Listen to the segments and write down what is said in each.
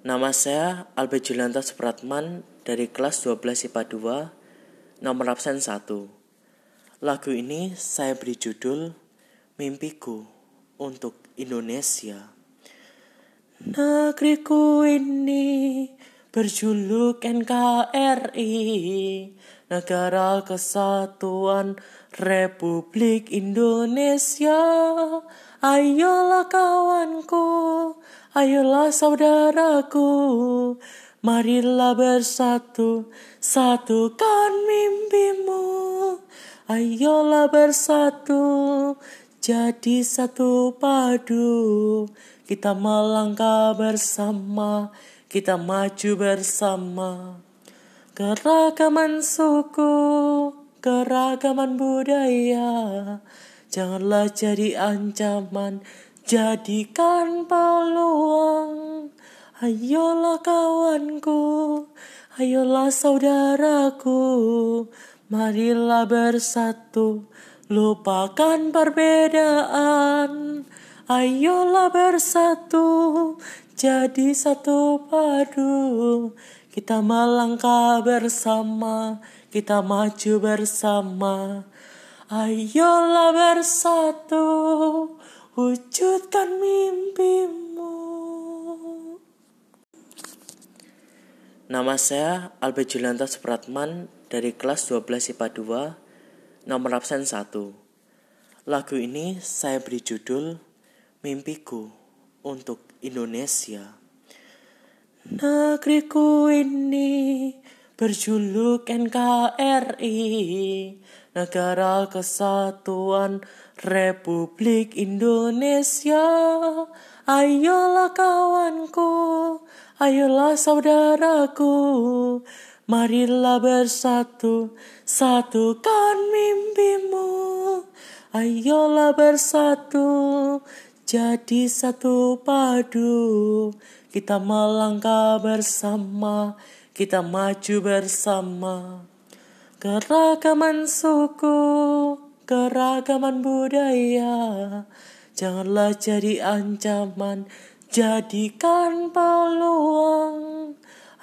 Nama saya Albert Julanta Supratman dari kelas 12 IPA 2, nomor absen 1. Lagu ini saya beri judul Mimpiku untuk Indonesia. Negeriku ini berjuluk NKRI, Negara Kesatuan Republik Indonesia. Ayolah kawanku, Ayolah saudaraku, marilah bersatu, satukan mimpimu. Ayolah bersatu, jadi satu padu. Kita melangkah bersama, kita maju bersama. Keragaman suku, keragaman budaya, janganlah jadi ancaman Jadikan peluang. Ayolah kawanku Ayolah saudaraku. Marilah bersatu Lupakan perbedaan Ayolah bersatu Jadi satu padu Kita melangkah bersama Kita maju bersama Ayolah bersatu wujudkan mimpimu. Nama saya Albert Julanta Supratman dari kelas 12 IPA 2, nomor absen 1. Lagu ini saya beri judul Mimpiku untuk Indonesia. Negeriku ini berjuluk NKRI Negara Kesatuan Republik Indonesia Ayolah kawanku Ayolah saudaraku Marilah bersatu Satukan mimpimu Ayolah bersatu Jadi satu padu Kita melangkah bersama kita maju bersama. Keragaman suku, keragaman budaya Janganlah jadi ancaman, jadikan peluang.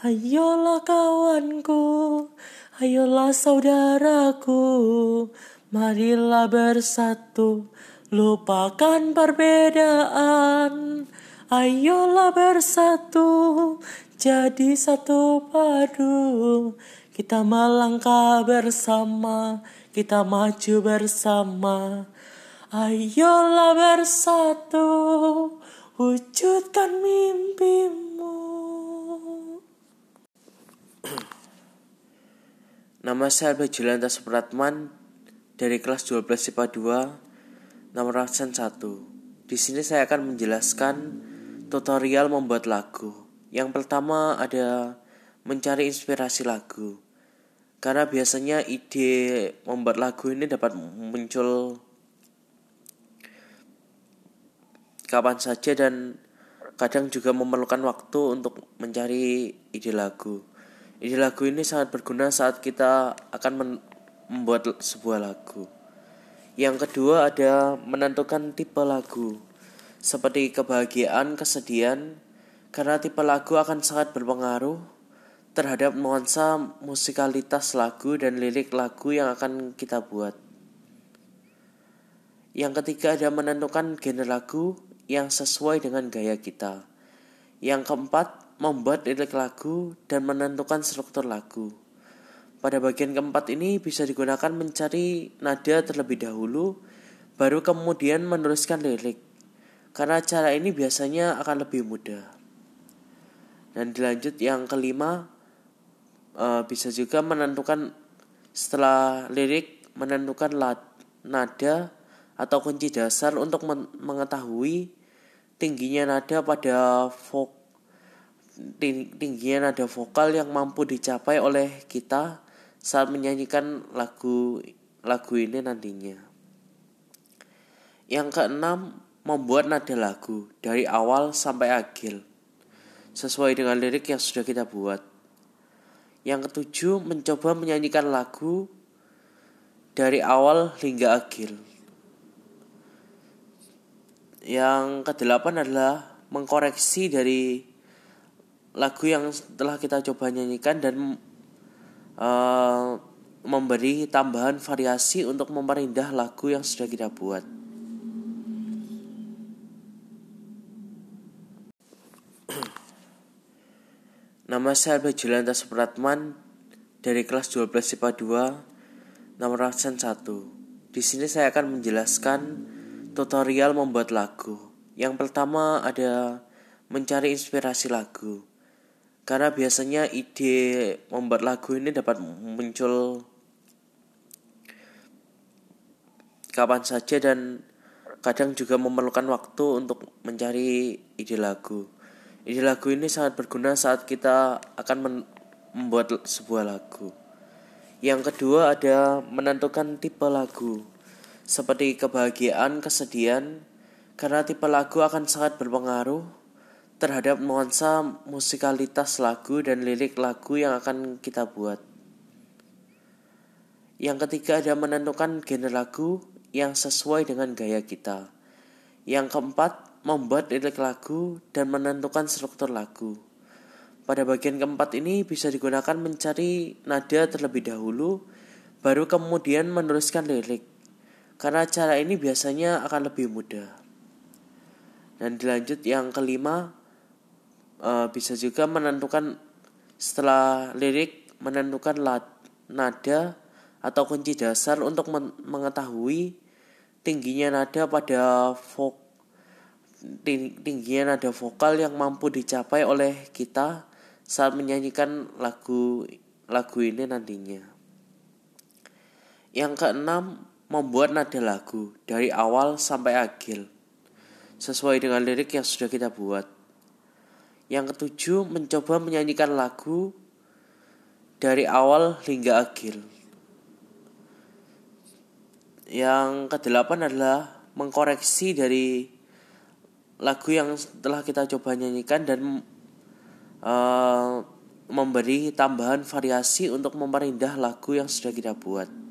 Ayolah kawanku, ayolah saudaraku Marilah bersatu, lupakan perbedaan. Ayolah bersatu, jadi satu padu. Kita melangkah bersama kita maju bersama. Ayolah bersatu wujudkan mimpimu. Nama saya Albert Julanta Supratman dari kelas 12 IPA 2 nomor absen 1. Di sini saya akan menjelaskan tutorial membuat lagu. Yang pertama ada mencari inspirasi lagu. Karena biasanya ide membuat lagu ini dapat muncul kapan saja dan kadang juga memerlukan waktu untuk mencari ide lagu. Ide lagu ini sangat berguna saat kita akan membuat sebuah lagu. Yang kedua ada menentukan tipe lagu. Seperti kebahagiaan, kesedihan, karena tipe lagu akan sangat berpengaruh terhadap nuansa musikalitas lagu dan lirik lagu yang akan kita buat. Yang ketiga ada menentukan genre lagu yang sesuai dengan gaya kita. Yang keempat, membuat lirik lagu dan menentukan struktur lagu. Pada bagian keempat ini bisa digunakan mencari nada terlebih dahulu, baru kemudian menuliskan lirik. Karena cara ini biasanya akan lebih mudah. Dan dilanjut yang kelima uh, bisa juga menentukan setelah lirik menentukan nada atau kunci dasar untuk men mengetahui tingginya nada pada vok tingginya nada vokal yang mampu dicapai oleh kita saat menyanyikan lagu lagu ini nantinya. Yang keenam, membuat nada lagu dari awal sampai akhir sesuai dengan lirik yang sudah kita buat. Yang ketujuh, mencoba menyanyikan lagu dari awal hingga akhir. Yang kedelapan adalah mengkoreksi dari lagu yang telah kita coba nyanyikan dan uh, memberi tambahan variasi untuk memperindah lagu yang sudah kita buat. Nama saya Albe Julanta Supratman dari kelas 12 IPA 2 nomor absen 1. Di sini saya akan menjelaskan tutorial membuat lagu. Yang pertama ada mencari inspirasi lagu. Karena biasanya ide membuat lagu ini dapat muncul kapan saja dan kadang juga memerlukan waktu untuk mencari ide lagu. Ide lagu ini sangat berguna saat kita akan membuat sebuah lagu. Yang kedua ada menentukan tipe lagu. Seperti kebahagiaan, kesedihan, karena tipe lagu akan sangat berpengaruh terhadap nuansa musikalitas lagu dan lirik lagu yang akan kita buat. Yang ketiga ada menentukan genre lagu yang sesuai dengan gaya kita. Yang keempat, membuat lirik lagu dan menentukan struktur lagu. Pada bagian keempat ini bisa digunakan mencari nada terlebih dahulu, baru kemudian menuliskan lirik. Karena cara ini biasanya akan lebih mudah. Dan dilanjut yang kelima, uh, bisa juga menentukan setelah lirik menentukan lad, nada atau kunci dasar untuk men mengetahui tingginya nada pada vok tingginya nada vokal yang mampu dicapai oleh kita saat menyanyikan lagu lagu ini nantinya. Yang keenam, membuat nada lagu dari awal sampai akhir sesuai dengan lirik yang sudah kita buat. Yang ketujuh, mencoba menyanyikan lagu dari awal hingga akhir. Yang kedelapan adalah mengkoreksi dari lagu yang telah kita coba nyanyikan dan uh, memberi tambahan variasi untuk memperindah lagu yang sudah kita buat.